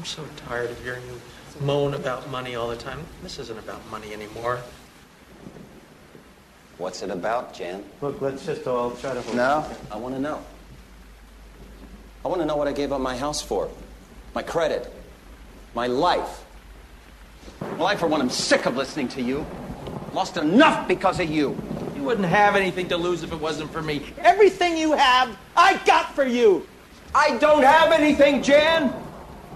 I'm so tired of hearing you moan about money all the time. This isn't about money anymore. What's it about, Jan? Look, let's just all try to hold No, I want to know. I want to know what I gave up my house for. My credit. My life. Well, I, for one, am sick of listening to you. Lost enough because of you. You wouldn't have anything to lose if it wasn't for me. Everything you have, I got for you. I don't have anything, Jan.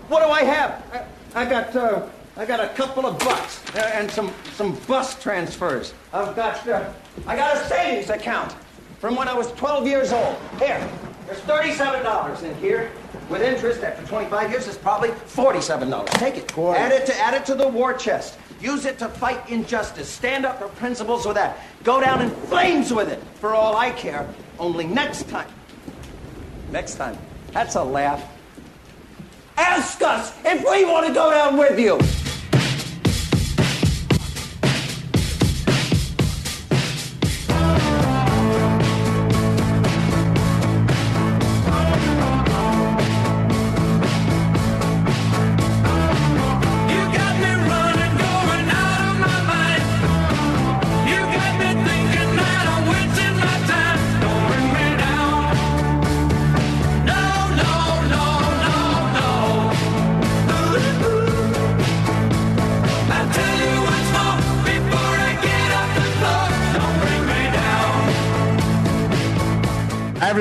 What do I have? I, I got, uh, I got a couple of bucks uh, and some some bus transfers. I've got, uh, I got a savings account from when I was 12 years old. Here, there's 37 dollars in here. With interest, after 25 years, it's probably 47 dollars. Take it. Add it to add it to the war chest. Use it to fight injustice. Stand up for principles with that. Go down in flames with it. For all I care. Only next time. Next time. That's a laugh. Ask us if we want to go down with you.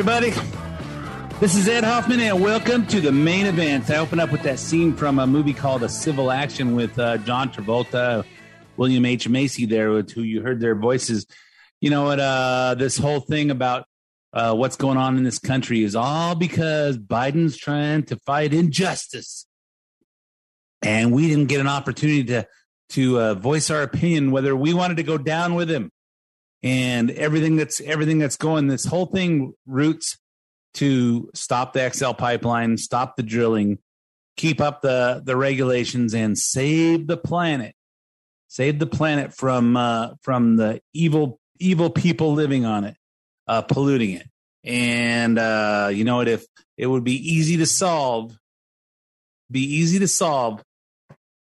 Everybody. This is Ed Hoffman, and welcome to the main event. I open up with that scene from a movie called A Civil Action with uh, John Travolta, William H. Macy, there, with who you heard their voices. You know what? Uh, this whole thing about uh, what's going on in this country is all because Biden's trying to fight injustice, and we didn't get an opportunity to to uh, voice our opinion whether we wanted to go down with him and everything that's everything that's going. This whole thing roots to stop the XL pipeline, stop the drilling, keep up the the regulations, and save the planet. Save the planet from uh, from the evil evil people living on it, uh, polluting it. And uh, you know what? If it would be easy to solve, be easy to solve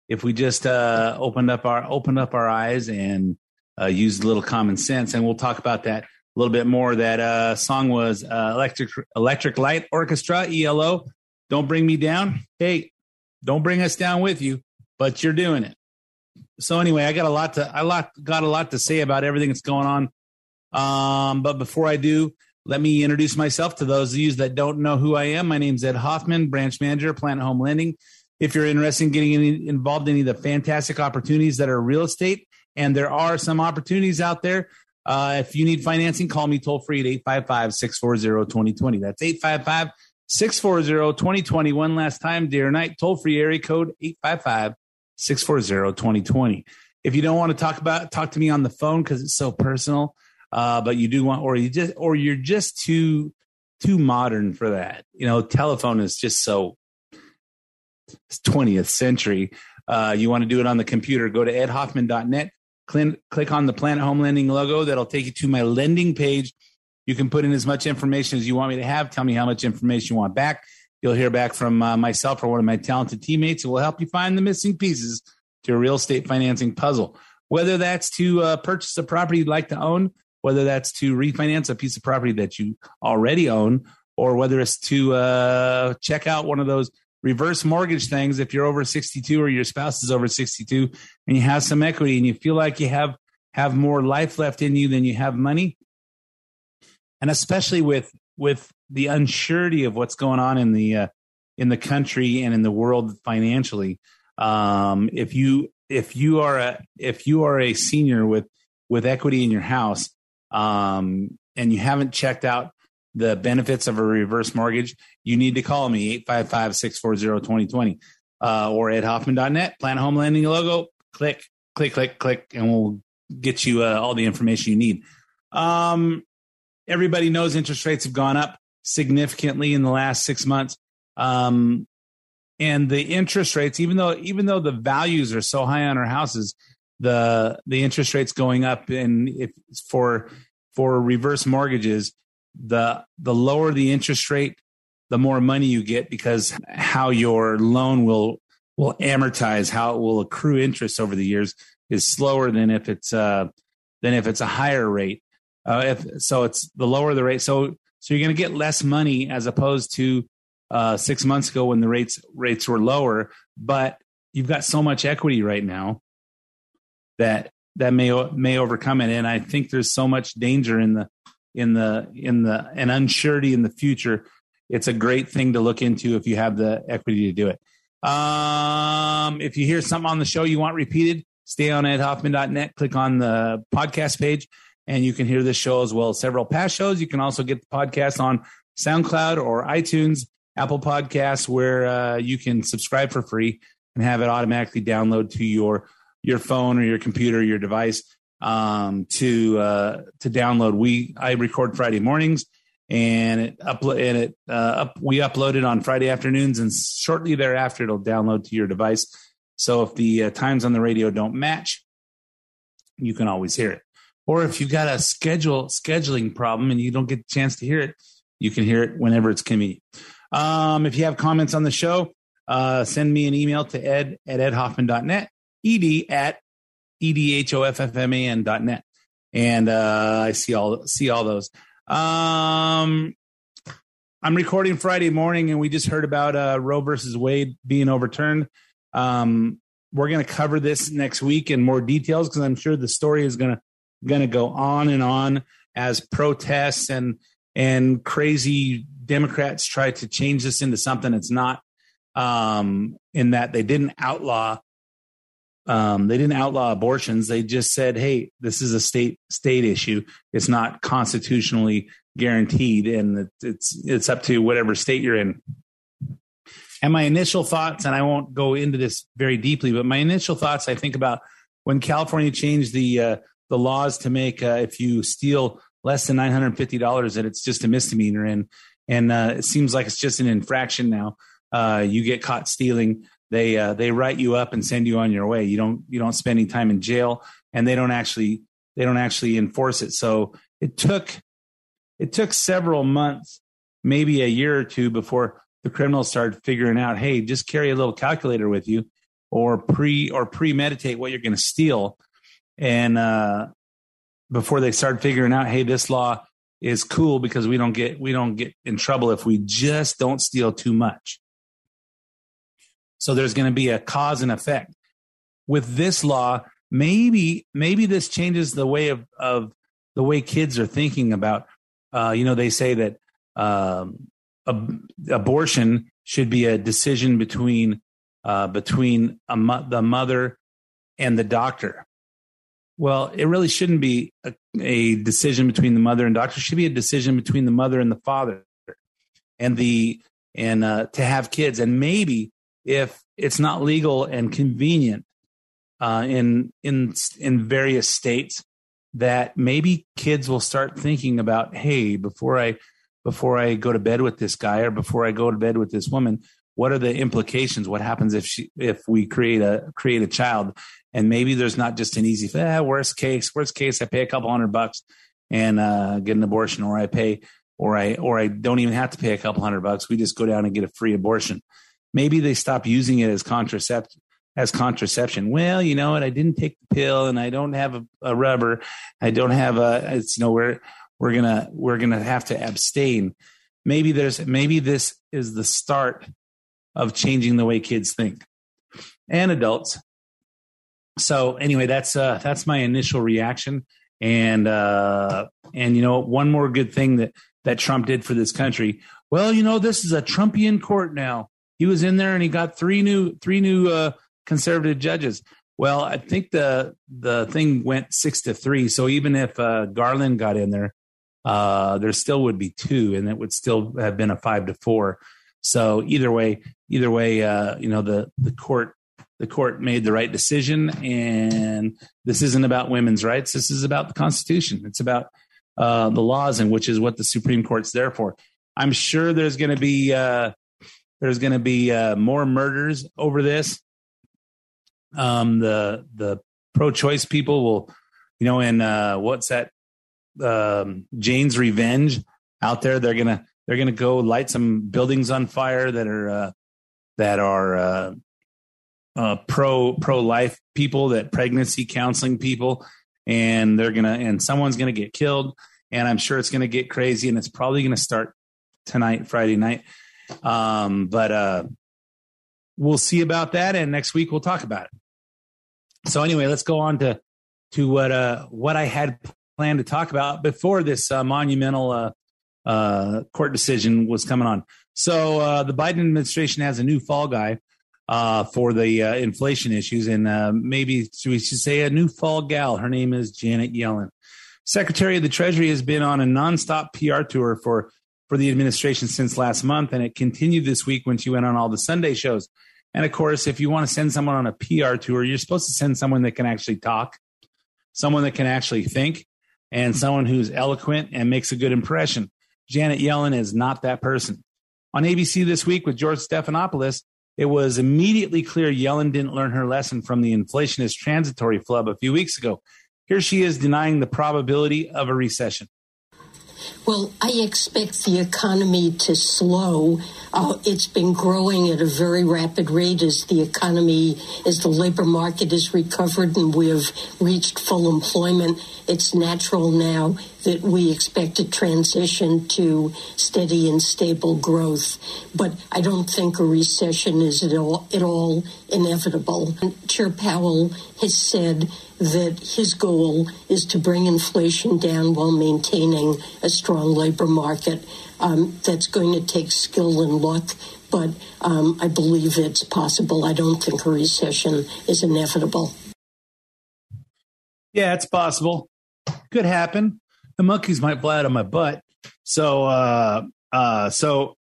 if we just uh, opened up our opened up our eyes and uh, a little common sense. And we'll talk about that a little bit more. That uh, song was uh, Electric Electric Light Orchestra (ELO). Don't bring me down. Hey, don't bring us down with you, but you're doing it. So anyway, I got a lot to I lot got a lot to say about everything that's going on. Um, but before I do, let me introduce myself to those of you that don't know who I am. My name's Ed Hoffman, branch manager, Planet Home Lending. If you're interested in getting any, involved in any of the fantastic opportunities that are real estate, and there are some opportunities out there, uh, if you need financing, call me toll free at 855 640 2020. That's 855 640 2020. One last time, dear night, toll free area code 855 640 2020. If you don't want to talk about talk to me on the phone because it's so personal, uh, but you do want, or you just, or you're just too too modern for that. You know, telephone is just so 20th century. Uh, you want to do it on the computer, go to edhoffman.net, click, on the Planet Home Lending logo. That'll take you to my lending page. You can put in as much information as you want me to have. Tell me how much information you want back. You'll hear back from uh, myself or one of my talented teammates who will help you find the missing pieces to a real estate financing puzzle. Whether that's to uh, purchase a property you'd like to own, whether that's to refinance a piece of property that you already own, or whether it's to uh, check out one of those reverse mortgage things if you're over 62 or your spouse is over 62 and you have some equity and you feel like you have have more life left in you than you have money. And especially with with the unsurety of what's going on in the uh, in the country and in the world financially um, if you if you are a if you are a senior with with equity in your house um, and you haven't checked out the benefits of a reverse mortgage, you need to call me 855 640 2020 uh, or at Hoffman.net, Planet Home Lending logo, click, click, click, click, and we'll get you uh, all the information you need. Um, everybody knows interest rates have gone up significantly in the last six months. Um, and the interest rates, even though even though the values are so high on our houses, the the interest rates going up and if for for reverse mortgages, the the lower the interest rate, the more money you get because how your loan will will amortize, how it will accrue interest over the years is slower than if it's uh than if it's a higher rate. Uh, if so, it's the lower the rate. So so you're going to get less money as opposed to uh, six months ago when the rates rates were lower. But you've got so much equity right now that that may may overcome it. And I think there's so much danger in the in the in the an unsurety in the future. It's a great thing to look into if you have the equity to do it. Um, if you hear something on the show you want repeated, stay on edhoffman.net, click on the podcast page, and you can hear this show as well as several past shows. You can also get the podcast on SoundCloud or iTunes, Apple Podcasts, where uh, you can subscribe for free and have it automatically download to your your phone or your computer, or your device um, to uh, to download. We I record Friday mornings and it upload and it uh, up, we upload it on Friday afternoons, and shortly thereafter it'll download to your device. So if the uh, times on the radio don't match, you can always hear it. Or if you've got a schedule scheduling problem and you don't get a chance to hear it, you can hear it whenever it's convenient. Um, if you have comments on the show, uh, send me an email to ed at edhoffman.net, ed at edhoffman dot net, and uh, I see all see all those. Um, I'm recording Friday morning, and we just heard about uh, Roe versus Wade being overturned. Um, we're going to cover this next week in more details because I'm sure the story is going to going to go on and on as protests and and crazy Democrats try to change this into something it's not. Um, in that they didn't outlaw um, they didn't outlaw abortions. They just said, "Hey, this is a state state issue. It's not constitutionally guaranteed, and it's it's up to whatever state you're in." And my initial thoughts, and I won't go into this very deeply, but my initial thoughts, I think about when California changed the uh, the laws to make uh, if you steal less than nine hundred fifty dollars, that it's just a misdemeanor, and and uh, it seems like it's just an infraction now. Uh, you get caught stealing, they uh, they write you up and send you on your way. You don't you don't spend any time in jail, and they don't actually they don't actually enforce it. So it took it took several months, maybe a year or two, before the criminals started figuring out, hey, just carry a little calculator with you, or pre or premeditate what you're going to steal, and uh, before they started figuring out, hey, this law is cool because we don't get we don't get in trouble if we just don't steal too much. So there's going to be a cause and effect. With this law, maybe maybe this changes the way of of the way kids are thinking about. Uh, you know, they say that um, ab- abortion should be a decision between uh, between mo- the mother and the doctor. Well, it really shouldn't be a, a decision between the mother and doctor. It should be a decision between the mother and the father, and the and uh, to have kids. And maybe if it's not legal and convenient uh, in in in various states, that maybe kids will start thinking about, hey, before I before I go to bed with this guy or before I go to bed with this woman, what are the implications? What happens if she if we create a create a child? And maybe there's not just an easy eh, worst case. Worst case, I pay a couple hundred bucks and uh, get an abortion, or I pay, or I or I don't even have to pay a couple hundred bucks. We just go down and get a free abortion maybe they stop using it as contraception as contraception. Well, you know what? I didn't take the pill and I don't have a, a rubber. I don't have a, it's, you know, we're, we're gonna, we're gonna have to abstain. Maybe there's, maybe this is the start of changing the way kids think and adults. So anyway, that's, uh, that's my initial reaction. And, uh, and, you know, one more good thing that, that Trump did for this country. Well, you know, this is a Trumpian court now he was in there and he got three new three new uh, conservative judges. Well, I think the the thing went six to three. So even if uh, Garland got in there, uh, there still would be two, and it would still have been a five to four. So either way, either way, uh, you know the the court the court made the right decision, and this isn't about women's rights. This is about the Constitution. It's about uh, the laws, and which is what the Supreme Court's there for. I'm sure there's going to be uh, there's going to be uh, more murders over this. Um, the the pro-choice people will, you know, and uh, what's that? Um, Jane's Revenge out there. They're gonna they're gonna go light some buildings on fire that are uh, that are uh, uh, pro pro life people, that pregnancy counseling people, and they're gonna and someone's gonna get killed. And I'm sure it's gonna get crazy, and it's probably gonna start tonight, Friday night. Um, but uh, we'll see about that, and next week we'll talk about it. So anyway, let's go on to to what uh what I had planned to talk about before this uh, monumental uh, uh, court decision was coming on. So uh, the Biden administration has a new fall guy uh, for the inflation issues, and maybe we should say a new fall gal. Her name is Janet Yellen. Secretary of the Treasury has been on a nonstop PR tour for for the administration since last month, and it continued this week when she went on all the Sunday shows. And of course, if you want to send someone on a PR tour, you're supposed to send someone that can actually talk, someone that can actually think, and someone who's eloquent and makes a good impression. Janet Yellen is not that person. On ABC this week with George Stephanopoulos, it was immediately clear Yellen didn't learn her lesson from the inflationist transitory flub a few weeks ago. Here she is denying the probability of a recession. Well, I expect the economy to slow. Uh, it's been growing at a very rapid rate as the economy, as the labor market has recovered and we have reached full employment. It's natural now that we expect a transition to steady and stable growth. But I don't think a recession is at all, at all inevitable. Chair Powell has said that his goal is to bring inflation down while maintaining a strong labor market. Um, that's going to take skill and luck, but um, I believe it's possible. I don't think a recession is inevitable. Yeah, it's possible. Could happen. The monkeys might fly out of my butt. So, uh, uh, so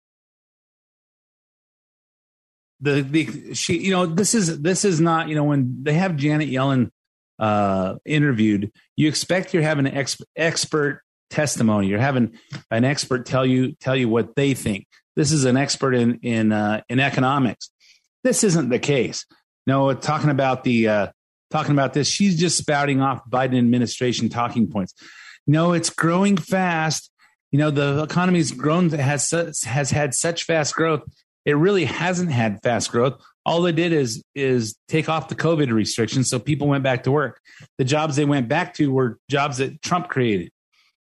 the the she, you know, this is this is not you know when they have Janet Yellen uh, interviewed, you expect you're having an ex- expert testimony. You're having an expert tell you tell you what they think. This is an expert in in uh, in economics. This isn't the case. No, talking about the uh, talking about this, she's just spouting off Biden administration talking points. No, it's growing fast. You know, the economy's grown has has had such fast growth. It really hasn't had fast growth. All they did is is take off the COVID restrictions, so people went back to work. The jobs they went back to were jobs that Trump created,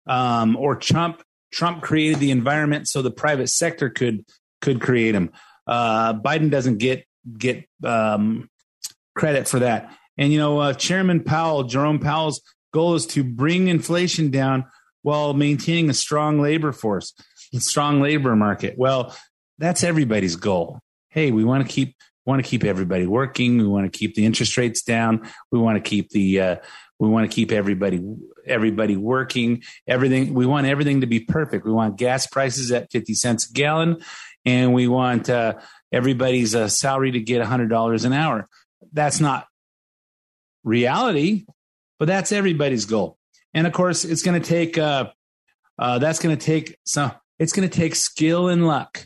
um, or Trump Trump created the environment so the private sector could could create them. Uh, Biden doesn't get get um, credit for that. And you know, uh, Chairman Powell, Jerome Powell's goal is to bring inflation down while maintaining a strong labor force, a strong labor market. Well, that's everybody's goal. Hey, we want to keep want to keep everybody working. We want to keep the interest rates down. We want to keep the uh, we want to keep everybody everybody working. Everything we want everything to be perfect. We want gas prices at fifty cents a gallon, and we want uh, everybody's uh, salary to get hundred dollars an hour. That's not reality, but that's everybody's goal. And of course, it's going to take uh, uh, that's going to take some. It's going to take skill and luck.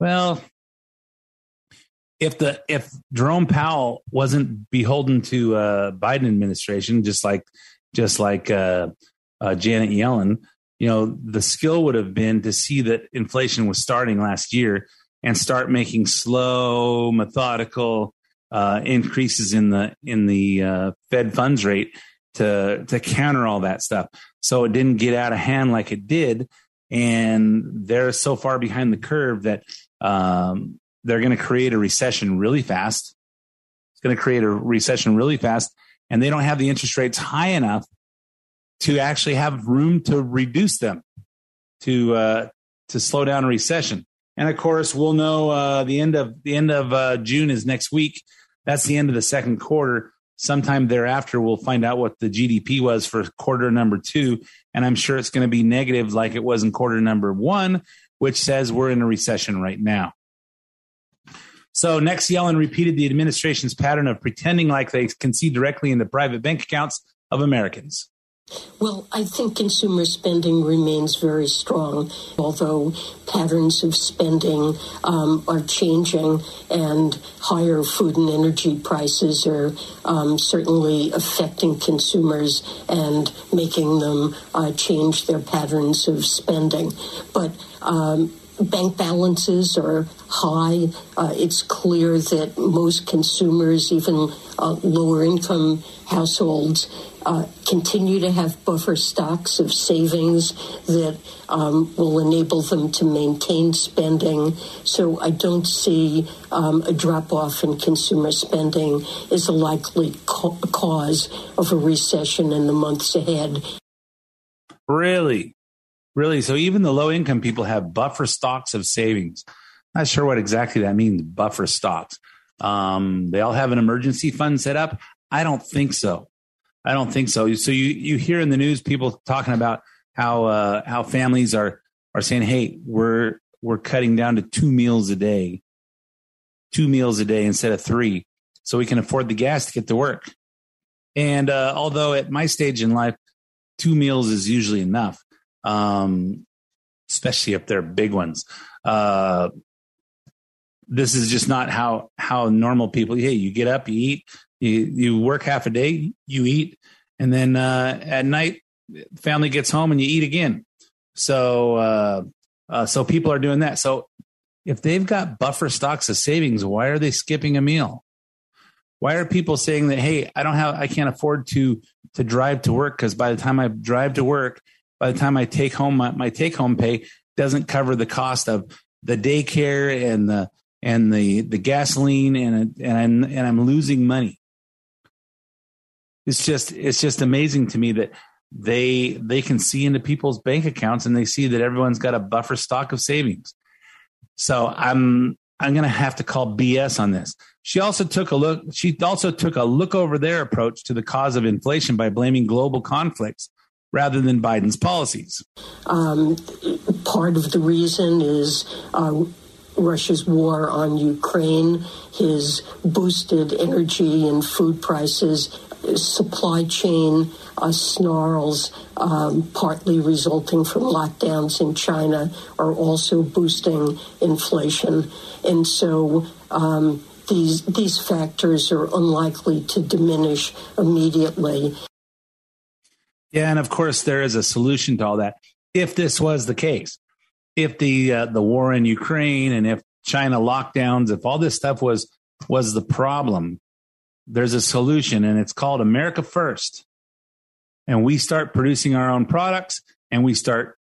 Well, if the if Jerome Powell wasn't beholden to uh, Biden administration, just like just like uh, uh, Janet Yellen, you know, the skill would have been to see that inflation was starting last year and start making slow, methodical uh, increases in the in the uh, Fed funds rate to to counter all that stuff. So it didn't get out of hand like it did, and they're so far behind the curve that um, they're going to create a recession really fast. It's going to create a recession really fast, and they don't have the interest rates high enough to actually have room to reduce them to uh, to slow down a recession. And of course, we'll know uh, the end of the end of uh, June is next week. That's the end of the second quarter. sometime thereafter, we'll find out what the GDP was for quarter number two. And I'm sure it's going to be negative like it was in quarter number one, which says we're in a recession right now. So next, Yellen repeated the administration's pattern of pretending like they can see directly into the private bank accounts of Americans. Well, I think consumer spending remains very strong, although patterns of spending um, are changing and higher food and energy prices are um, certainly affecting consumers and making them uh, change their patterns of spending. But um, bank balances are high. Uh, it's clear that most consumers, even uh, lower income households, uh, continue to have buffer stocks of savings that um, will enable them to maintain spending. So I don't see um, a drop off in consumer spending as a likely ca- cause of a recession in the months ahead. Really? Really? So even the low income people have buffer stocks of savings. Not sure what exactly that means, buffer stocks. Um, they all have an emergency fund set up. I don't think so. I don't think so. So you you hear in the news people talking about how uh, how families are are saying, "Hey, we're we're cutting down to two meals a day, two meals a day instead of three, so we can afford the gas to get to work." And uh, although at my stage in life, two meals is usually enough, um, especially if they're big ones. Uh, this is just not how how normal people. Hey, you get up, you eat, you you work half a day, you eat, and then uh, at night, family gets home and you eat again. So uh, uh, so people are doing that. So if they've got buffer stocks of savings, why are they skipping a meal? Why are people saying that? Hey, I don't have, I can't afford to to drive to work because by the time I drive to work, by the time I take home my, my take home pay doesn't cover the cost of the daycare and the and the the gasoline and and I'm, and I'm losing money. It's just it's just amazing to me that they they can see into people's bank accounts and they see that everyone's got a buffer stock of savings. So I'm I'm going to have to call BS on this. She also took a look. She also took a look over their approach to the cause of inflation by blaming global conflicts rather than Biden's policies. Um, part of the reason is uh, Russia's war on Ukraine, his boosted energy and food prices, supply chain uh, snarls, um, partly resulting from lockdowns in China, are also boosting inflation. And so um, these, these factors are unlikely to diminish immediately. Yeah, and of course there is a solution to all that. If this was the case, if the uh, the war in Ukraine and if China lockdowns, if all this stuff was was the problem, there's a solution, and it's called America First. And we start producing our own products, and we start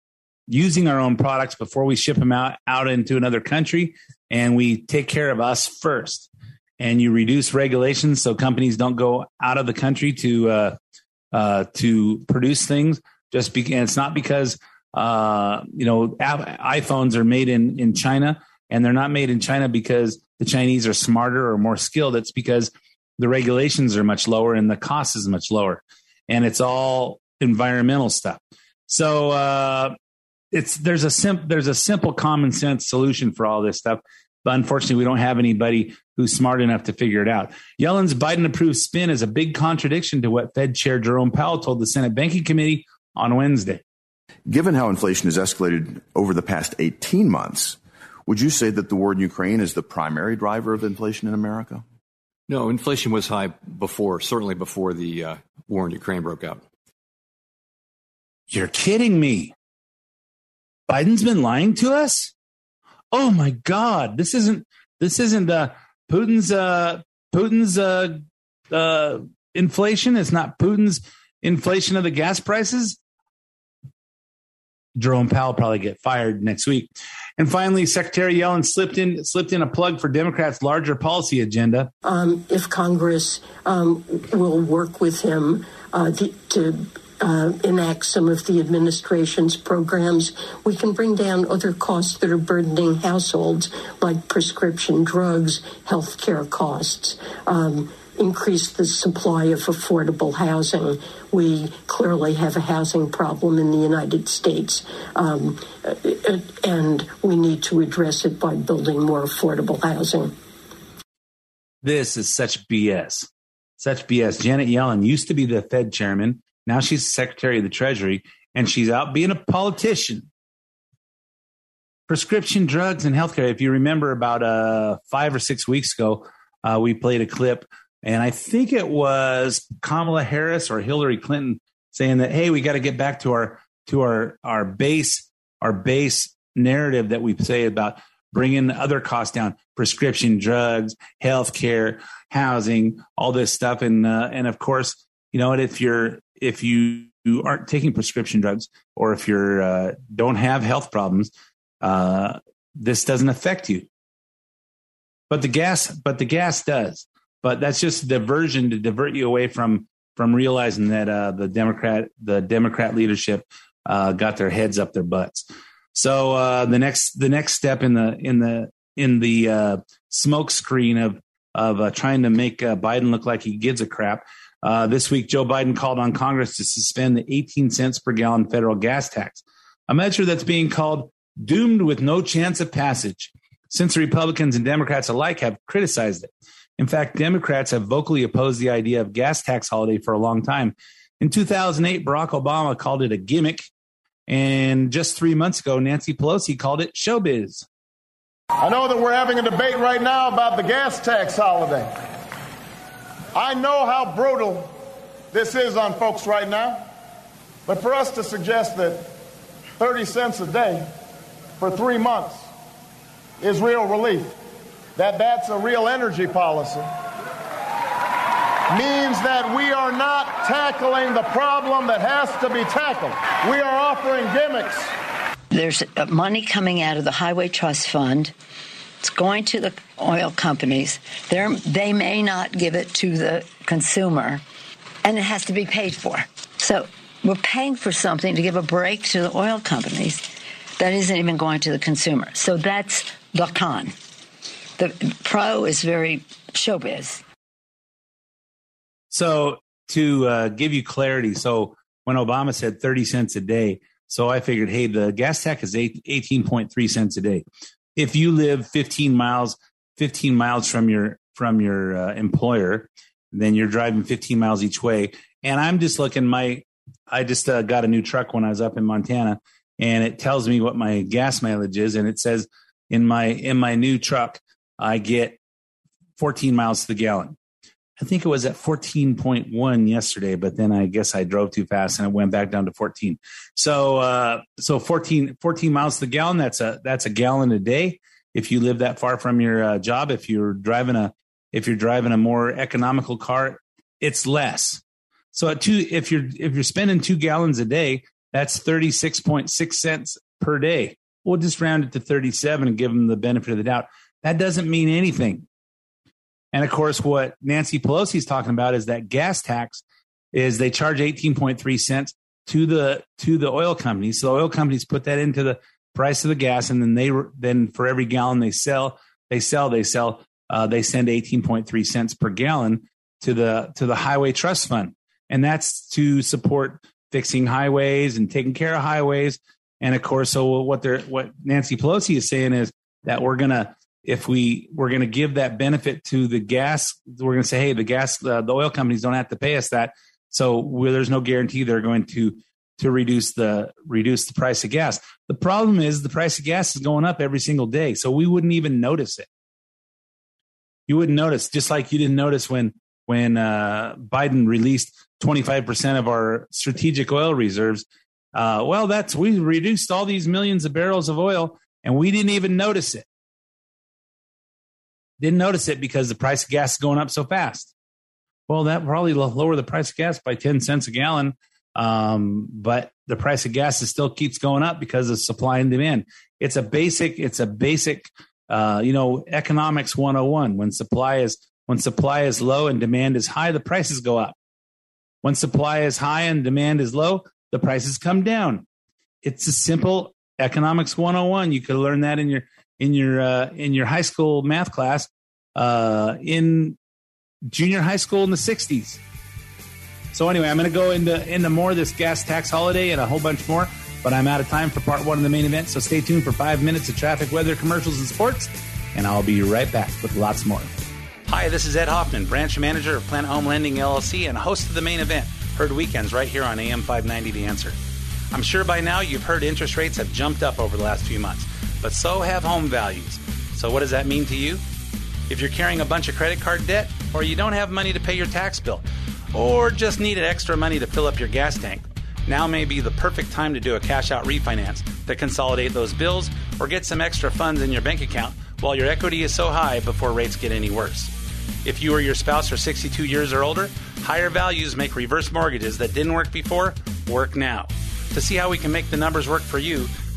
using our own products before we ship them out out into another country, and we take care of us first. And you reduce regulations so companies don't go out of the country to uh, uh, to produce things. Just because it's not because uh, you know iPhones are made in in China and they're not made in China because the Chinese are smarter or more skilled. It's because the regulations are much lower and the cost is much lower, and it's all environmental stuff. So uh, it's there's a sim- there's a simple common sense solution for all this stuff. But unfortunately, we don't have anybody who's smart enough to figure it out. Yellen's Biden approved spin is a big contradiction to what Fed Chair Jerome Powell told the Senate Banking Committee on Wednesday. Given how inflation has escalated over the past 18 months, would you say that the war in Ukraine is the primary driver of inflation in America? No, inflation was high before, certainly before the uh, war in Ukraine broke out. You're kidding me. Biden's been lying to us? Oh my God. This isn't this isn't Putin's uh Putin's uh uh inflation. It's not Putin's inflation of the gas prices. Jerome Powell probably get fired next week. And finally, Secretary Yellen slipped in slipped in a plug for Democrats' larger policy agenda. Um, if Congress um, will work with him uh, to uh, enact some of the administration's programs, we can bring down other costs that are burdening households, like prescription drugs, health care costs. Um, increase the supply of affordable housing. We clearly have a housing problem in the United States, um, uh, and we need to address it by building more affordable housing. This is such BS. Such BS. Janet Yellen used to be the Fed chairman. Now she's Secretary of the Treasury, and she's out being a politician. Prescription drugs and healthcare. If you remember, about uh, five or six weeks ago, uh, we played a clip, and I think it was Kamala Harris or Hillary Clinton saying that, "Hey, we got to get back to our to our our base our base narrative that we say about bringing other costs down, prescription drugs, healthcare, housing, all this stuff, and uh, and of course, you know, what, if you're if you, you aren't taking prescription drugs or if you're uh, don't have health problems, uh, this doesn't affect you. But the gas, but the gas does. But that's just diversion to divert you away from from realizing that uh, the Democrat the Democrat leadership uh, got their heads up their butts. So uh, the next the next step in the in the in the uh, smoke screen of of trying to make uh, Biden look like he gives a crap. Uh, this week, Joe Biden called on Congress to suspend the 18 cents per gallon federal gas tax, a measure that's being called doomed with no chance of passage, since Republicans and Democrats alike have criticized it. In fact, Democrats have vocally opposed the idea of gas tax holiday for a long time. In 2008, Barack Obama called it a gimmick, and just three months ago, Nancy Pelosi called it showbiz. I know that we're having a debate right now about the gas tax holiday. I know how brutal this is on folks right now, but for us to suggest that 30 cents a day for three months is real relief, that that's a real energy policy, means that we are not tackling the problem that has to be tackled. We are offering gimmicks. There's uh, money coming out of the Highway Trust Fund. It's going to the oil companies. They're, they may not give it to the consumer, and it has to be paid for. So we're paying for something to give a break to the oil companies that isn't even going to the consumer. So that's the con. The pro is very showbiz. So to uh, give you clarity, so when Obama said 30 cents a day, so I figured, hey, the gas tax is eight, 18.3 cents a day. If you live 15 miles, 15 miles from your from your uh, employer, then you're driving 15 miles each way. And I'm just looking my I just uh, got a new truck when I was up in Montana and it tells me what my gas mileage is and it says in my in my new truck I get 14 miles to the gallon. I think it was at 14.1 yesterday, but then I guess I drove too fast and it went back down to 14. So, uh, so 14, 14 miles to the gallon. That's a, that's a gallon a day. If you live that far from your uh, job, if you're driving a, if you're driving a more economical car, it's less. So at two, if you're, if you're spending two gallons a day, that's 36.6 cents per day. We'll just round it to 37 and give them the benefit of the doubt. That doesn't mean anything. And of course, what Nancy Pelosi is talking about is that gas tax is they charge 18.3 cents to the to the oil companies. So the oil companies put that into the price of the gas, and then they then for every gallon they sell, they sell, they sell, uh, they send 18.3 cents per gallon to the to the highway trust fund, and that's to support fixing highways and taking care of highways. And of course, so what they're what Nancy Pelosi is saying is that we're gonna if we we're going to give that benefit to the gas, we're going to say, hey, the gas, uh, the oil companies don't have to pay us that, so there's no guarantee they're going to to reduce the reduce the price of gas. The problem is the price of gas is going up every single day, so we wouldn't even notice it. You wouldn't notice, just like you didn't notice when when uh, Biden released 25 percent of our strategic oil reserves. Uh, well, that's we reduced all these millions of barrels of oil, and we didn't even notice it didn't notice it because the price of gas is going up so fast. Well, that probably lower the price of gas by 10 cents a gallon. Um, but the price of gas is still keeps going up because of supply and demand. It's a basic, it's a basic, uh, you know, economics 101. When supply is, when supply is low and demand is high, the prices go up. When supply is high and demand is low, the prices come down. It's a simple economics 101. You could learn that in your in your uh, in your high school math class uh, in junior high school in the 60s. So anyway, I'm going to go into into more of this gas tax holiday and a whole bunch more, but I'm out of time for part one of the main event. So stay tuned for five minutes of traffic, weather, commercials, and sports, and I'll be right back with lots more. Hi, this is Ed Hoffman, branch manager of Planet Home Lending LLC and host of the main event. Heard weekends right here on AM 590 The Answer. I'm sure by now you've heard interest rates have jumped up over the last few months, but so have home values. So what does that mean to you? If you're carrying a bunch of credit card debt, or you don't have money to pay your tax bill, or just needed extra money to fill up your gas tank, now may be the perfect time to do a cash out refinance to consolidate those bills or get some extra funds in your bank account while your equity is so high before rates get any worse. If you or your spouse are 62 years or older, higher values make reverse mortgages that didn't work before work now. To see how we can make the numbers work for you,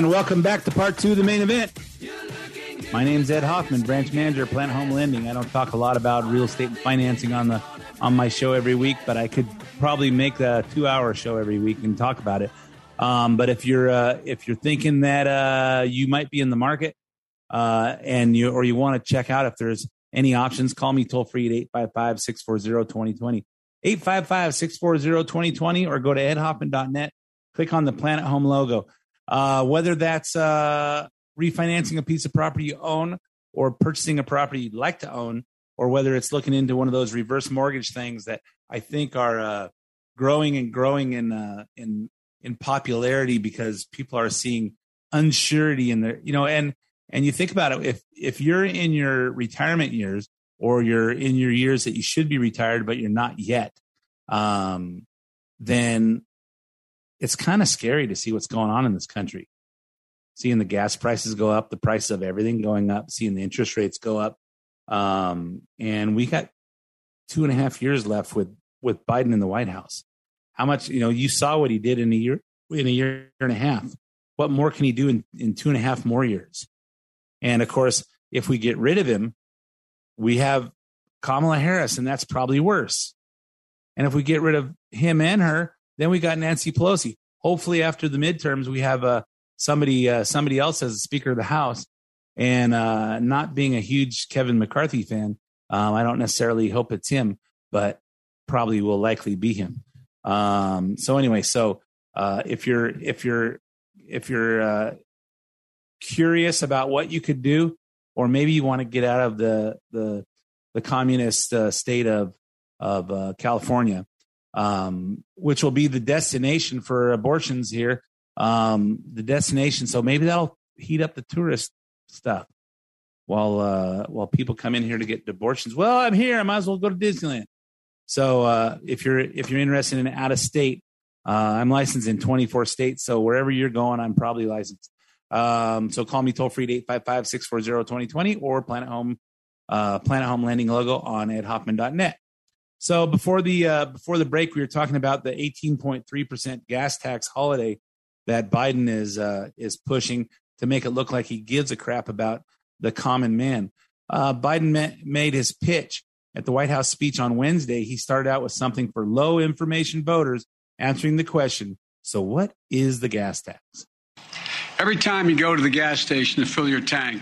And welcome back to part two of the main event. My name's Ed Hoffman, branch manager of Planet Home Lending. I don't talk a lot about real estate and financing on the on my show every week, but I could probably make a two hour show every week and talk about it. Um, but if you're uh, if you're thinking that uh, you might be in the market uh, and you or you want to check out if there's any options, call me toll free at 855 640 2020. 855 640 2020 or go to edhoffman.net, click on the Planet Home logo. Uh, whether that's uh, refinancing a piece of property you own or purchasing a property you'd like to own, or whether it's looking into one of those reverse mortgage things that I think are uh, growing and growing in uh, in in popularity because people are seeing unsurety in their you know and and you think about it if if you're in your retirement years or you're in your years that you should be retired but you're not yet um then it's kind of scary to see what's going on in this country. Seeing the gas prices go up the price of everything going up seeing the interest rates go up. Um and we got two and a half years left with with biden in the white house. How much you know you saw what he did in a year in a year and a half. What more can he do in, in two and a half more years? And of course if we get rid of him we have kamala harris and that's probably worse. And if we get rid of him and her then we got nancy pelosi. Hopefully after the midterms we have uh, somebody uh, somebody else as a speaker of the house. And uh, not being a huge kevin mccarthy fan um, i don't necessarily hope it's him but probably will likely be him. Um, so anyway, so uh, if you're if you're if you're uh, curious about what you could do, or maybe you want to get out of the the the communist uh, state of of uh, California, um, which will be the destination for abortions here, um, the destination. So maybe that'll heat up the tourist stuff while uh, while people come in here to get abortions. Well, I'm here. I might as well go to Disneyland. So uh, if you're if you're interested in out of state, uh, I'm licensed in 24 states. So wherever you're going, I'm probably licensed. Um, so call me toll free at 855-640-2020 or Planet Home uh, Planet Home Lending logo on edhoffman.net. So before the uh, before the break, we were talking about the 18.3 percent gas tax holiday that Biden is uh, is pushing to make it look like he gives a crap about the common man. Uh, Biden ma- made his pitch at the White House speech on Wednesday. He started out with something for low information voters, answering the question: So, what is the gas tax? Every time you go to the gas station to fill your tank,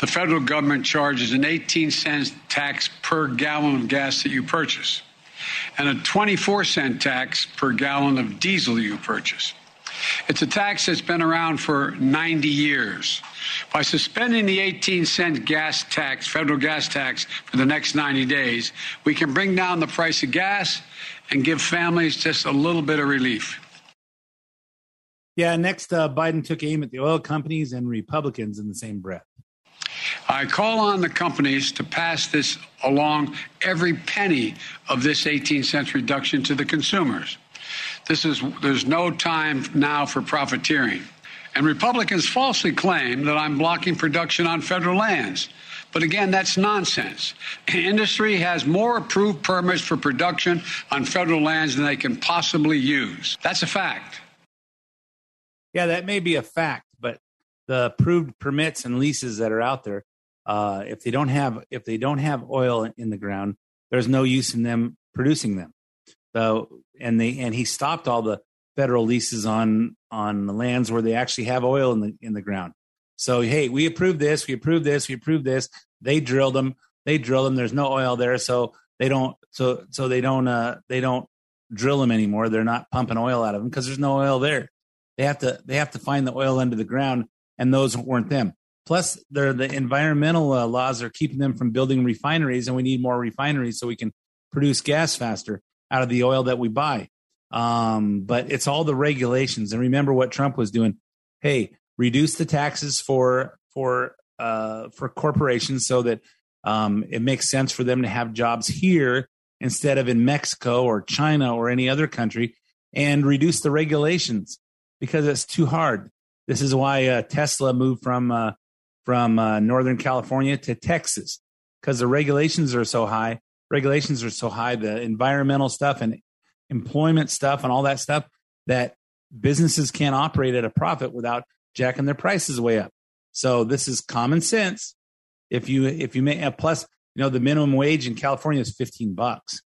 the federal government charges an 18 cent tax per gallon of gas that you purchase and a 24 cent tax per gallon of diesel you purchase. It's a tax that's been around for 90 years. By suspending the 18 cent gas tax, federal gas tax, for the next 90 days, we can bring down the price of gas and give families just a little bit of relief. Yeah, next, uh, Biden took aim at the oil companies and Republicans in the same breath. I call on the companies to pass this along every penny of this 18 cents reduction to the consumers. This is there's no time now for profiteering. And Republicans falsely claim that I'm blocking production on federal lands. But again, that's nonsense. Industry has more approved permits for production on federal lands than they can possibly use. That's a fact. Yeah, that may be a fact, the approved permits and leases that are out there, uh, if they don't have if they don't have oil in the ground, there's no use in them producing them. So, and they and he stopped all the federal leases on on the lands where they actually have oil in the in the ground. So, hey, we approved this, we approved this, we approved this. They drilled them, they drill them. There's no oil there, so they don't so so they don't uh they don't drill them anymore. They're not pumping oil out of them because there's no oil there. They have to they have to find the oil under the ground, and those weren't them. Plus, the environmental uh, laws are keeping them from building refineries, and we need more refineries so we can produce gas faster out of the oil that we buy. Um, but it's all the regulations. And remember what Trump was doing. Hey, reduce the taxes for for uh, for corporations so that um, it makes sense for them to have jobs here instead of in Mexico or China or any other country, and reduce the regulations because it's too hard. This is why uh, Tesla moved from uh, from uh, Northern California to Texas because the regulations are so high. Regulations are so high, the environmental stuff and employment stuff and all that stuff that businesses can't operate at a profit without jacking their prices way up. So this is common sense. If you if you may plus you know the minimum wage in California is 15 bucks.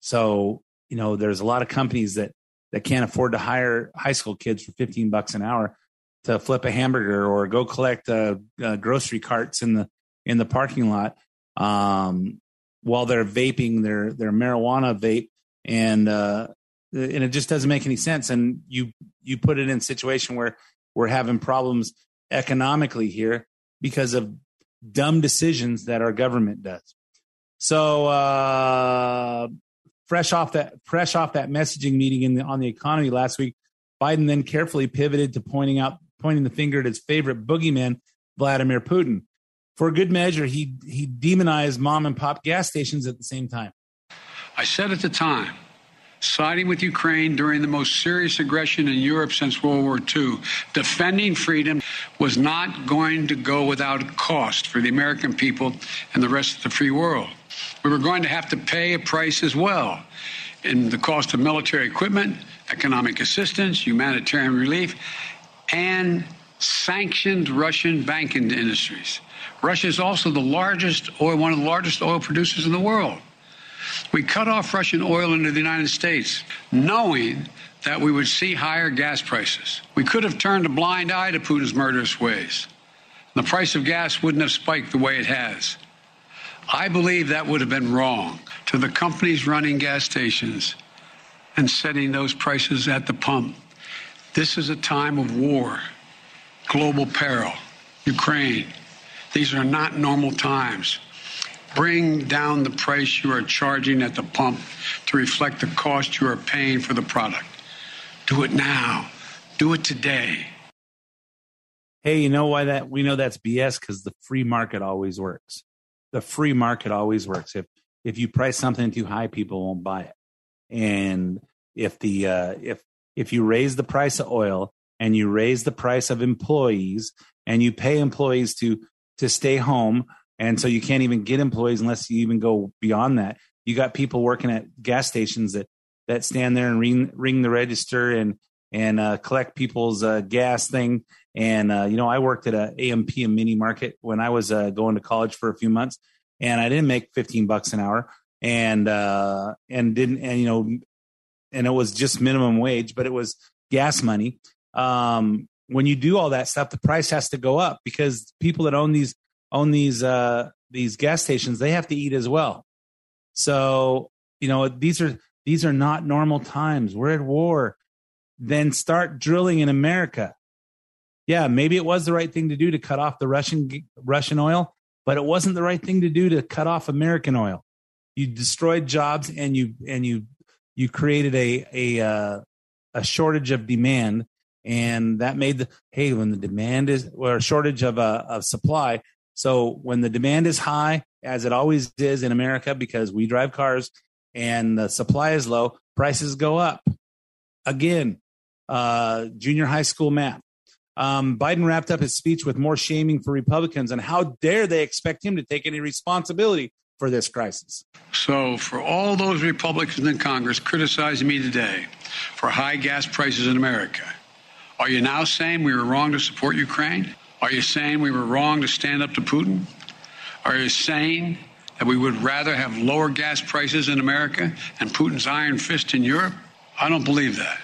So, you know, there's a lot of companies that that can't afford to hire high school kids for 15 bucks an hour to flip a hamburger or go collect uh, uh, grocery carts in the in the parking lot um, while they're vaping their their marijuana vape. And uh, and it just doesn't make any sense. And you you put it in a situation where we're having problems economically here because of dumb decisions that our government does. So uh, fresh off that fresh off that messaging meeting in the, on the economy last week biden then carefully pivoted to pointing out pointing the finger at his favorite boogeyman vladimir putin for good measure he he demonized mom and pop gas stations at the same time I said at the time, siding with Ukraine during the most serious aggression in Europe since World War II, defending freedom was not going to go without cost for the American people and the rest of the free world. We were going to have to pay a price as well in the cost of military equipment, economic assistance, humanitarian relief, and sanctioned Russian banking industries. Russia is also the largest oil, one of the largest oil producers in the world. We cut off Russian oil into the United States, knowing that we would see higher gas prices. We could have turned a blind eye to Putin's murderous ways. And the price of gas wouldn't have spiked the way it has. I believe that would have been wrong to the companies running gas stations and setting those prices at the pump. This is a time of war, global peril, Ukraine. These are not normal times. Bring down the price you are charging at the pump to reflect the cost you are paying for the product. Do it now. Do it today. hey you know why that we know that's bs because the free market always works the free market always works if if you price something too high people won't buy it and if the uh if if you raise the price of oil and you raise the price of employees and you pay employees to to stay home and so you can't even get employees unless you even go beyond that you got people working at gas stations that that stand there and ring ring the register and and uh, collect people's uh, gas thing. And uh, you know i worked at a ampm mini market when i was uh, going to college for a few months and i didn't make 15 bucks an hour. And uh and didn't and you know and it was just minimum wage but it was gas money. Um when you do all that stuff the price has to go up because people that own these own these uh these gas stations they have to eat as well. So you know these are these are not normal times. We're at war. Then start drilling in america. Yeah maybe it was the right thing to do to cut off the russian russian oil but it wasn't the right thing to do to cut off american oil. You destroyed jobs and you and you you created a a uh, a shortage of demand and that made the hey when the demand is or shortage of uh, of supply. So when the demand is high, as it always is in America, because we drive cars and the supply is low, prices go up. Again, uh, junior high school math. Um, Biden wrapped up his speech with more shaming for Republicans and how dare they expect him to take any responsibility for this crisis. So, for all those Republicans in Congress criticizing me today for high gas prices in America, are you now saying we were wrong to support Ukraine? Are you saying we were wrong to stand up to Putin? Are you saying that we would rather have lower gas prices in America and Putin's iron fist in Europe? I don't believe that.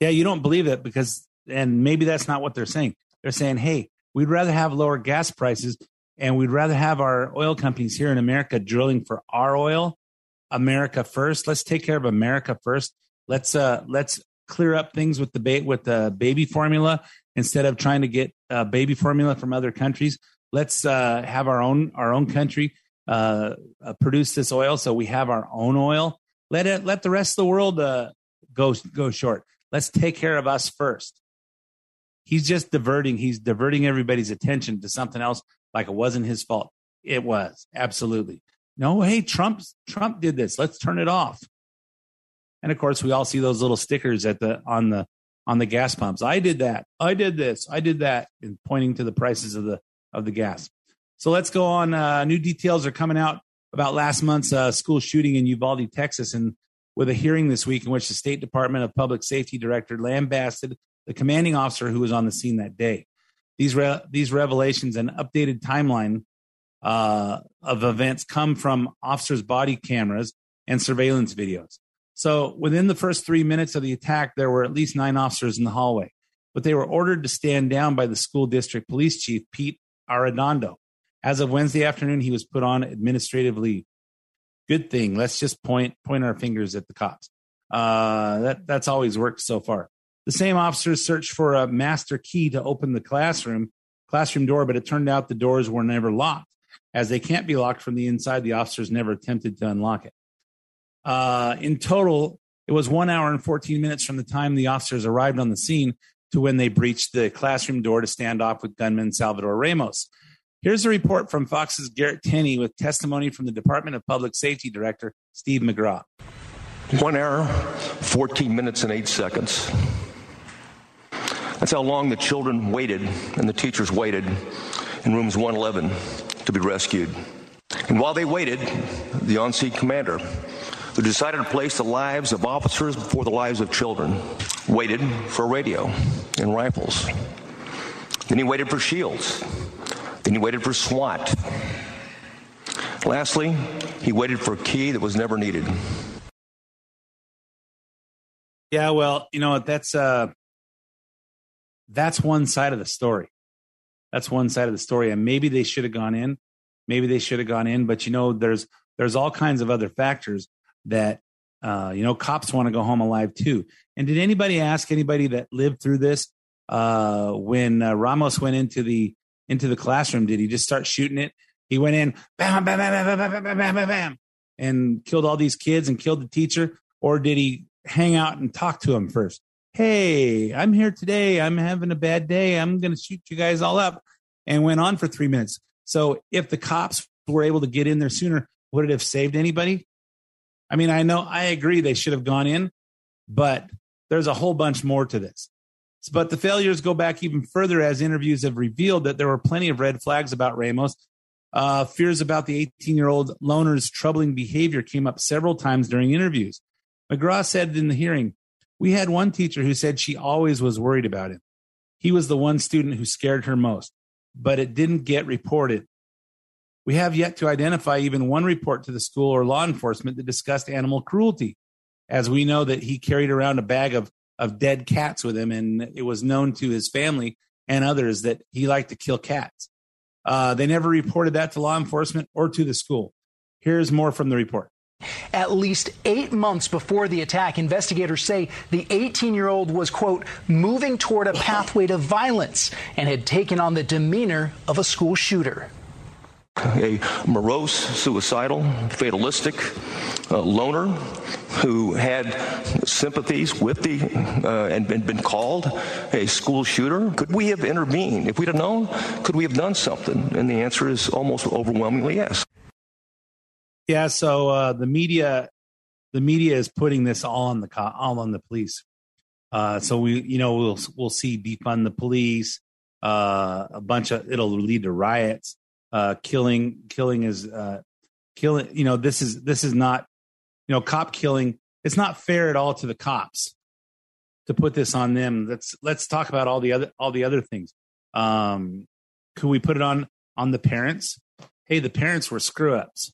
Yeah, you don't believe it because, and maybe that's not what they're saying. They're saying, hey, we'd rather have lower gas prices and we'd rather have our oil companies here in America drilling for our oil, America first. Let's take care of America first. Let's uh let's clear up things with the ba- with the baby formula instead of trying to get uh, baby formula from other countries. Let's uh, have our own our own country uh, produce this oil so we have our own oil. Let it let the rest of the world uh, go go short. Let's take care of us first. He's just diverting. He's diverting everybody's attention to something else, like it wasn't his fault. It was absolutely no. Hey, Trump Trump did this. Let's turn it off. And of course, we all see those little stickers at the on the on the gas pumps. I did that. I did this. I did that, and pointing to the prices of the of the gas. So let's go on. Uh, new details are coming out about last month's uh, school shooting in Uvalde, Texas, and with a hearing this week in which the State Department of Public Safety Director lambasted the commanding officer who was on the scene that day. These re- these revelations and updated timeline uh, of events come from officers' body cameras and surveillance videos. So within the first three minutes of the attack, there were at least nine officers in the hallway, but they were ordered to stand down by the school district police chief, Pete Arredondo. As of Wednesday afternoon, he was put on administrative leave. Good thing. Let's just point point our fingers at the cops. Uh, that that's always worked so far. The same officers searched for a master key to open the classroom classroom door, but it turned out the doors were never locked. As they can't be locked from the inside, the officers never attempted to unlock it. Uh, in total, it was one hour and 14 minutes from the time the officers arrived on the scene to when they breached the classroom door to stand off with gunman Salvador Ramos. Here's a report from Fox's Garrett Tenney with testimony from the Department of Public Safety Director Steve McCraw. One hour, 14 minutes, and eight seconds. That's how long the children waited and the teachers waited in rooms 111 to be rescued. And while they waited, the on scene commander, who decided to place the lives of officers before the lives of children, waited for radio and rifles. Then he waited for shields. Then he waited for SWAT. Lastly, he waited for a key that was never needed. Yeah, well, you know? That's uh, that's one side of the story. That's one side of the story, and maybe they should have gone in. Maybe they should have gone in, but you know, there's there's all kinds of other factors that uh, you know cops want to go home alive too. And did anybody ask anybody that lived through this uh, when uh, Ramos went into the into the classroom? Did he just start shooting it? He went in, bam, bam, bam, bam, bam, bam, bam, bam, bam, and killed all these kids and killed the teacher, or did he hang out and talk to him first? Hey, I'm here today. I'm having a bad day. I'm going to shoot you guys all up, and went on for three minutes. So if the cops were able to get in there sooner, would it have saved anybody? I mean, I know I agree they should have gone in, but there's a whole bunch more to this. But the failures go back even further as interviews have revealed that there were plenty of red flags about Ramos. Uh, fears about the 18 year old loner's troubling behavior came up several times during interviews. McCraw said in the hearing, We had one teacher who said she always was worried about him. He was the one student who scared her most, but it didn't get reported. We have yet to identify even one report to the school or law enforcement that discussed animal cruelty, as we know that he carried around a bag of, of dead cats with him, and it was known to his family and others that he liked to kill cats. Uh, they never reported that to law enforcement or to the school. Here's more from the report. At least eight months before the attack, investigators say the 18 year old was, quote, moving toward a pathway to violence and had taken on the demeanor of a school shooter. A morose, suicidal, fatalistic uh, loner who had sympathies with the uh, and been, been called a school shooter? Could we have intervened? If we'd have known, could we have done something? And the answer is almost overwhelmingly yes. Yeah, so uh, the media, the media is putting this all on the co- all on the police. Uh, so we, you know, we'll we'll see defund the police. Uh, a bunch of it'll lead to riots. Uh, killing, killing is uh, killing. You know, this is this is not, you know, cop killing. It's not fair at all to the cops to put this on them. Let's let's talk about all the other all the other things. Um, could we put it on on the parents? Hey, the parents were screw ups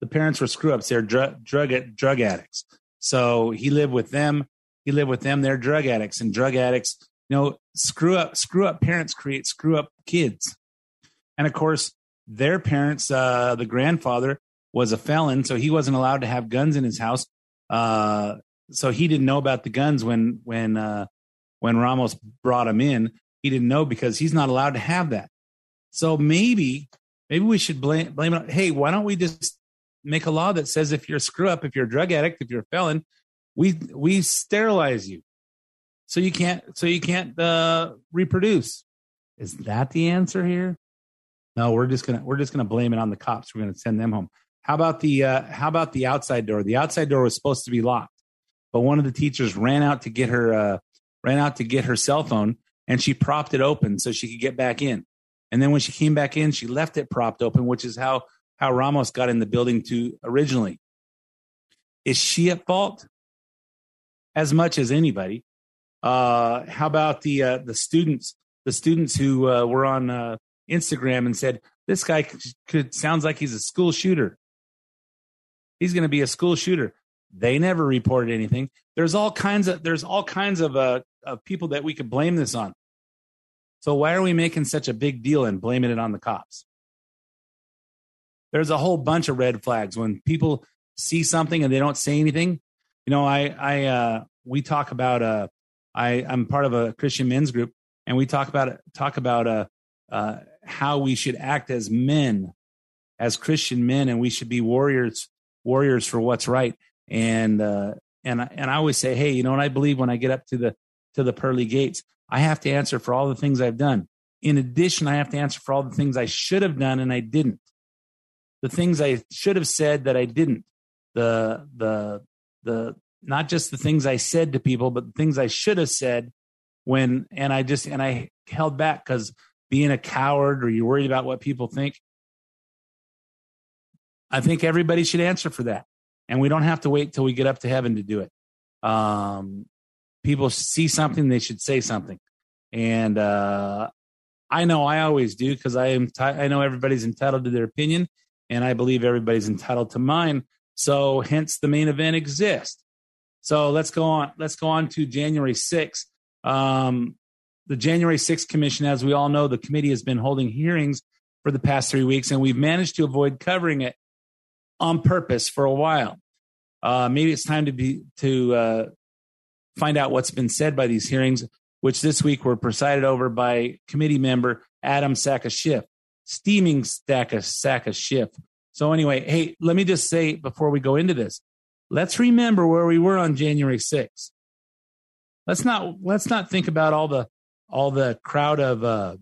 the parents were screw ups. They're drug drug drug addicts. So he lived with them. He lived with them. They're drug addicts, and drug addicts, you know, screw up screw up parents create screw up kids. And of course, their parents, uh, the grandfather was a felon, so he wasn't allowed to have guns in his house. Uh, so he didn't know about the guns when when uh, when Ramos brought him in. He didn't know because he's not allowed to have that. So maybe maybe we should blame blame. Hey, why don't we just make a law that says if you're a screw up, if you're a drug addict, if you're a felon, we we sterilize you, so you can't so you can't uh, reproduce. Is that the answer here? No, we're just gonna we're just gonna blame it on the cops. We're gonna send them home. How about the uh, how about the outside door? The outside door was supposed to be locked, but one of the teachers ran out to get her uh, ran out to get her cell phone, and she propped it open so she could get back in. And then when she came back in, she left it propped open, which is how how Ramos got in the building to originally. Is she at fault? As much as anybody. Uh, how about the uh, the students? The students who uh, were on uh, Instagram and said this guy could, could sounds like he's a school shooter. He's going to be a school shooter. They never reported anything. There's all kinds of there's all kinds of uh, of people that we could blame this on. So why are we making such a big deal and blaming it on the cops? There's a whole bunch of red flags when people see something and they don't say anything. You know, I, I, uh, we talk about, uh, I, I'm part of a Christian men's group and we talk about, talk about, uh, uh, how we should act as men, as Christian men, and we should be warriors, warriors for what's right. And, uh, and, and I always say, Hey, you know, and I believe when I get up to the, to the pearly gates, I have to answer for all the things I've done. In addition, I have to answer for all the things I should have done and I didn't the things I should have said that I didn't. The the the not just the things I said to people, but the things I should have said when and I just and I held back because being a coward or you're worried about what people think. I think everybody should answer for that. And we don't have to wait till we get up to heaven to do it. Um, people see something, they should say something. And uh, I know I always do because I am. T- I know everybody's entitled to their opinion, and I believe everybody's entitled to mine. So hence the main event exists. So let's go on. Let's go on to January 6th. Um, the January 6th commission, as we all know, the committee has been holding hearings for the past three weeks, and we've managed to avoid covering it on purpose for a while. Uh, maybe it's time to be to uh, find out what's been said by these hearings, which this week were presided over by committee member Adam Saakashvili steaming stack of sack of shit. So anyway, hey, let me just say before we go into this, let's remember where we were on January 6th. Let's not let's not think about all the all the crowd of uh,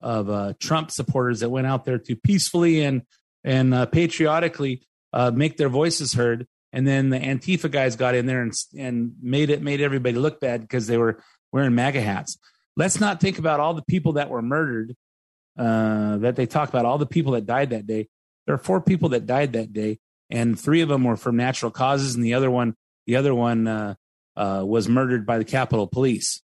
of uh, Trump supporters that went out there to peacefully and and uh, patriotically uh, make their voices heard, and then the Antifa guys got in there and and made it made everybody look bad because they were wearing MAGA hats. Let's not think about all the people that were murdered uh, that they talk about all the people that died that day. There are four people that died that day, and three of them were from natural causes, and the other one, the other one, uh, uh, was murdered by the Capitol Police,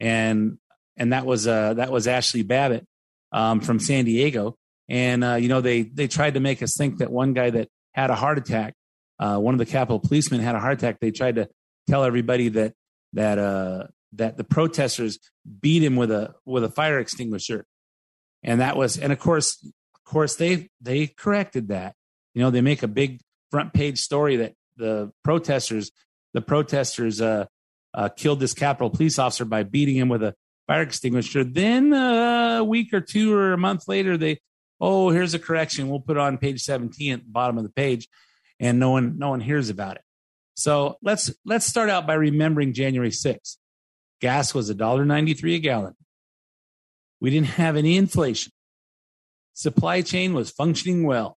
and and that was uh, that was Ashley Babbitt um, from San Diego, and uh, you know they they tried to make us think that one guy that had a heart attack, uh, one of the Capitol policemen had a heart attack. They tried to tell everybody that that uh, that the protesters beat him with a with a fire extinguisher and that was and of course of course they they corrected that you know they make a big front page story that the protesters the protesters uh, uh, killed this capitol police officer by beating him with a fire extinguisher then uh, a week or two or a month later they oh here's a correction we'll put it on page 17 at the bottom of the page and no one no one hears about it So let's let's start out by remembering January 6th. Gas was $1.93 a gallon. We didn't have any inflation. Supply chain was functioning well.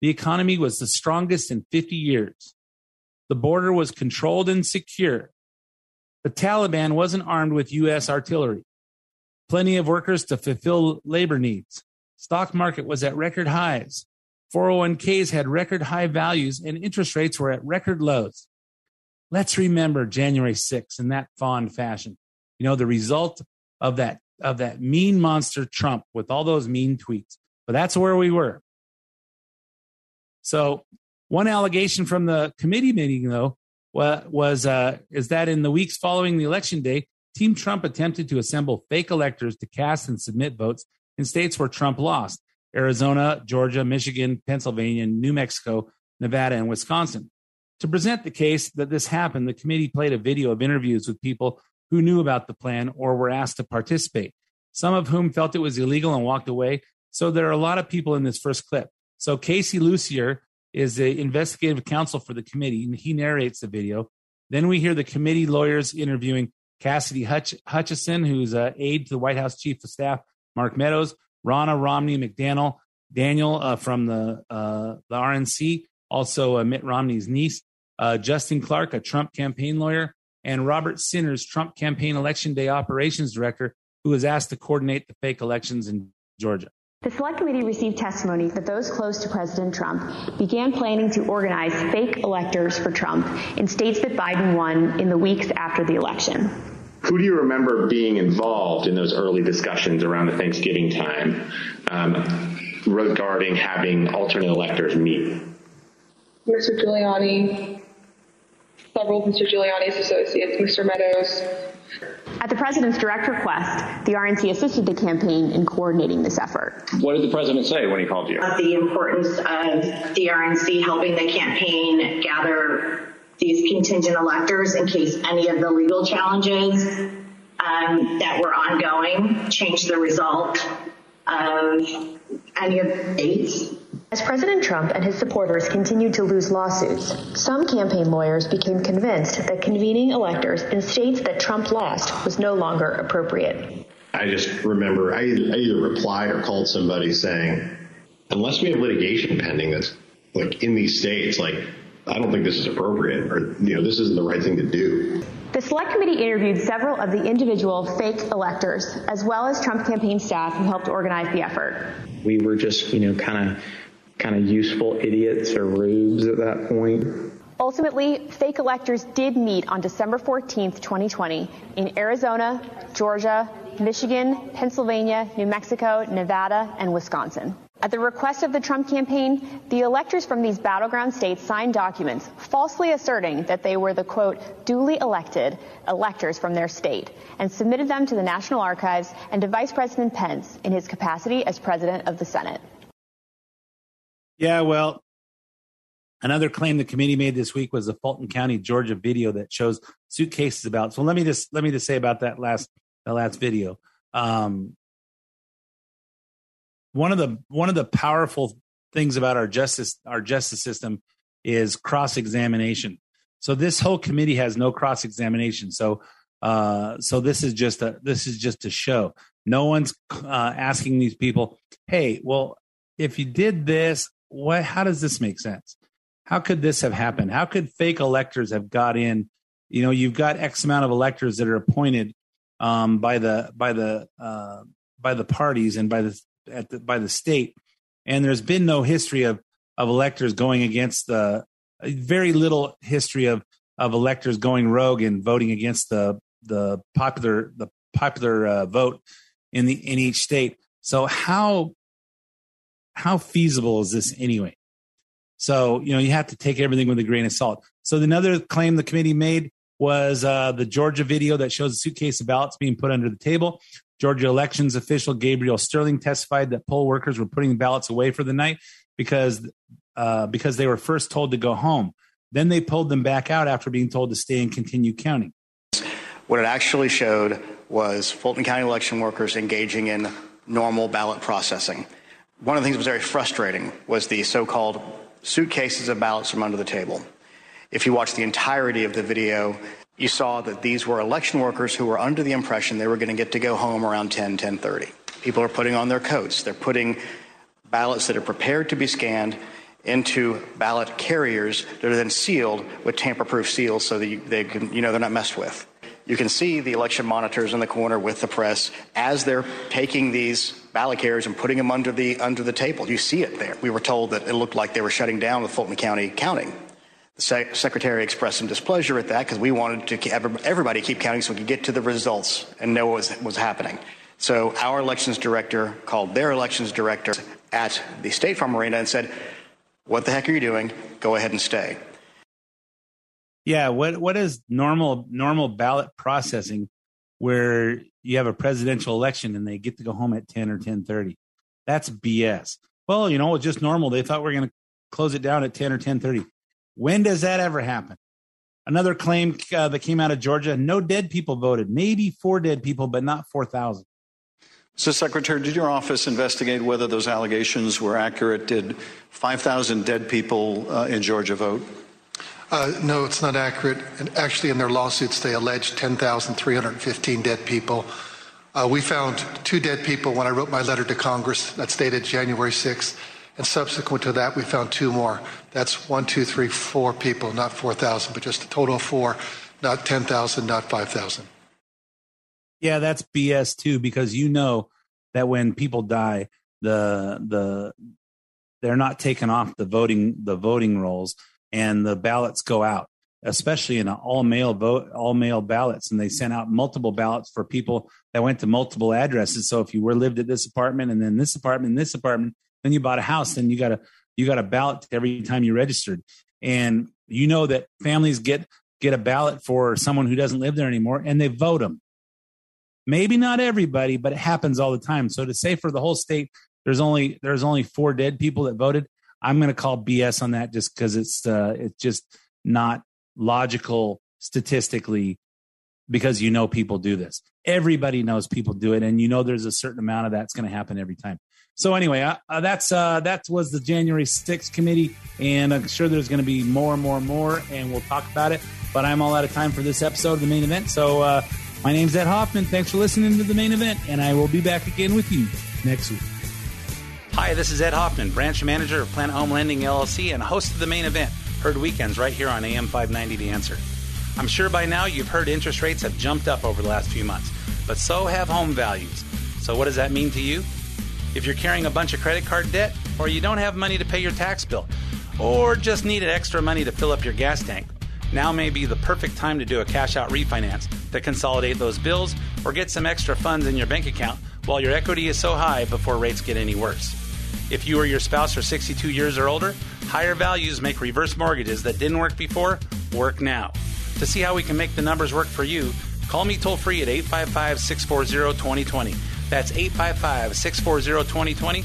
The economy was the strongest in 50 years. The border was controlled and secure. The Taliban wasn't armed with U.S. artillery. Plenty of workers to fulfill labor needs. Stock market was at record highs. 401ks had record high values and interest rates were at record lows. Let's remember January 6th in that fond fashion. You know, the result of that of that mean monster Trump with all those mean tweets. But that's where we were. So, one allegation from the committee meeting, though, was uh, is that in the weeks following the election day, Team Trump attempted to assemble fake electors to cast and submit votes in states where Trump lost: Arizona, Georgia, Michigan, Pennsylvania, New Mexico, Nevada, and Wisconsin. To present the case that this happened, the committee played a video of interviews with people who knew about the plan or were asked to participate, some of whom felt it was illegal and walked away. So there are a lot of people in this first clip. So Casey Lucier is the investigative counsel for the committee, and he narrates the video. Then we hear the committee lawyers interviewing Cassidy Hutch- Hutchinson, who's a aide to the White House Chief of Staff, Mark Meadows, Ronna Romney McDaniel, Daniel uh, from the uh, the RNC, also uh, Mitt Romney's niece, uh, Justin Clark, a Trump campaign lawyer, and Robert Sinners, Trump campaign election day operations director, who was asked to coordinate the fake elections in Georgia. The Select Committee received testimony that those close to President Trump began planning to organize fake electors for Trump in states that Biden won in the weeks after the election. Who do you remember being involved in those early discussions around the Thanksgiving time um, regarding having alternate electors meet? Mr. Giuliani, several of Mr. Giuliani's associates, Mr. Meadows. At the president's direct request, the RNC assisted the campaign in coordinating this effort. What did the president say when he called you? Of the importance of the RNC helping the campaign gather these contingent electors in case any of the legal challenges um, that were ongoing changed the result of any of the states. As President Trump and his supporters continued to lose lawsuits, some campaign lawyers became convinced that convening electors in states that Trump lost was no longer appropriate. I just remember I, I either replied or called somebody saying, unless we have litigation pending that's like in these states, like I don't think this is appropriate or you know this isn't the right thing to do. The Select Committee interviewed several of the individual fake electors, as well as Trump campaign staff who helped organize the effort. We were just, you know, kind of kind of useful idiots or rubes at that point. Ultimately, fake electors did meet on December 14, 2020, in Arizona, Georgia, Michigan, Pennsylvania, New Mexico, Nevada, and Wisconsin. At the request of the Trump campaign, the electors from these battleground states signed documents falsely asserting that they were the quote, duly elected electors from their state and submitted them to the National Archives and to Vice President Pence in his capacity as President of the Senate. Yeah, well, another claim the committee made this week was the Fulton County, Georgia video that shows suitcases about. So let me just let me just say about that last that last video. Um, one of the one of the powerful things about our justice our justice system is cross examination. So this whole committee has no cross examination. So uh, so this is just a this is just a show. No one's uh, asking these people, "Hey, well, if you did this, what? How does this make sense? How could this have happened? How could fake electors have got in? You know, you've got X amount of electors that are appointed um, by the by the uh, by the parties and by the the, by the state, and there's been no history of of electors going against the very little history of of electors going rogue and voting against the the popular the popular uh, vote in the in each state. So how how feasible is this anyway? So you know you have to take everything with a grain of salt. So another claim the committee made was uh, the Georgia video that shows a suitcase of ballots being put under the table. Georgia elections official Gabriel Sterling testified that poll workers were putting ballots away for the night because uh, because they were first told to go home. Then they pulled them back out after being told to stay and continue counting. What it actually showed was Fulton County election workers engaging in normal ballot processing. One of the things that was very frustrating was the so called suitcases of ballots from under the table. If you watch the entirety of the video, you saw that these were election workers who were under the impression they were going to get to go home around 10, 10:30. People are putting on their coats. They're putting ballots that are prepared to be scanned into ballot carriers that are then sealed with tamper-proof seals so that you, they can, you know they're not messed with. You can see the election monitors in the corner with the press as they're taking these ballot carriers and putting them under the under the table. You see it there. We were told that it looked like they were shutting down the Fulton County counting. The sec- secretary expressed some displeasure at that because we wanted to keep everybody keep counting so we could get to the results and know what was, was happening. So our elections director called their elections director at the State Farm Arena and said, "What the heck are you doing? Go ahead and stay." Yeah, what what is normal normal ballot processing where you have a presidential election and they get to go home at 10 or 10:30? That's BS. Well, you know, it's just normal. They thought we are going to close it down at 10 or 10:30. When does that ever happen? Another claim uh, that came out of Georgia, no dead people voted. Maybe 4 dead people, but not 4,000. So, Secretary, did your office investigate whether those allegations were accurate? Did 5,000 dead people uh, in Georgia vote? Uh, no, it's not accurate. And actually, in their lawsuits, they allege 10,315 dead people. Uh, we found two dead people when I wrote my letter to Congress. That's dated January 6th. And subsequent to that, we found two more. That's one, two, three, four people, not 4,000, but just a total of four, not 10,000, not 5,000. Yeah, that's BS too, because you know that when people die, the the they're not taken off the voting the voting rolls and the ballots go out, especially in an all mail vote all mail ballots, and they sent out multiple ballots for people that went to multiple addresses. So if you were lived at this apartment and then this apartment, and this apartment, then you bought a house, then you got a you got a ballot every time you registered, and you know that families get get a ballot for someone who doesn't live there anymore, and they vote them. Maybe not everybody, but it happens all the time. So to say for the whole state, there's only there's only four dead people that voted. I'm going to call BS on that just because it's uh, it's just not logical statistically because you know people do this. Everybody knows people do it, and you know there's a certain amount of that's going to happen every time. So anyway, uh, uh, that's uh, that was the January 6th committee, and I'm sure there's going to be more and more and more, and we'll talk about it. But I'm all out of time for this episode of the main event. So uh, my name's Ed Hoffman. Thanks for listening to the main event, and I will be back again with you next week. Hi, this is Ed Hoffman, branch manager of Planet Home Lending LLC and host of the main event, heard weekends right here on AM 590 The Answer. I'm sure by now you've heard interest rates have jumped up over the last few months, but so have home values. So, what does that mean to you? If you're carrying a bunch of credit card debt, or you don't have money to pay your tax bill, or just needed extra money to fill up your gas tank, now may be the perfect time to do a cash out refinance to consolidate those bills or get some extra funds in your bank account while your equity is so high before rates get any worse. If you or your spouse are 62 years or older, higher values make reverse mortgages that didn't work before work now. To see how we can make the numbers work for you, call me toll free at 855 640 2020. That's 855 640 2020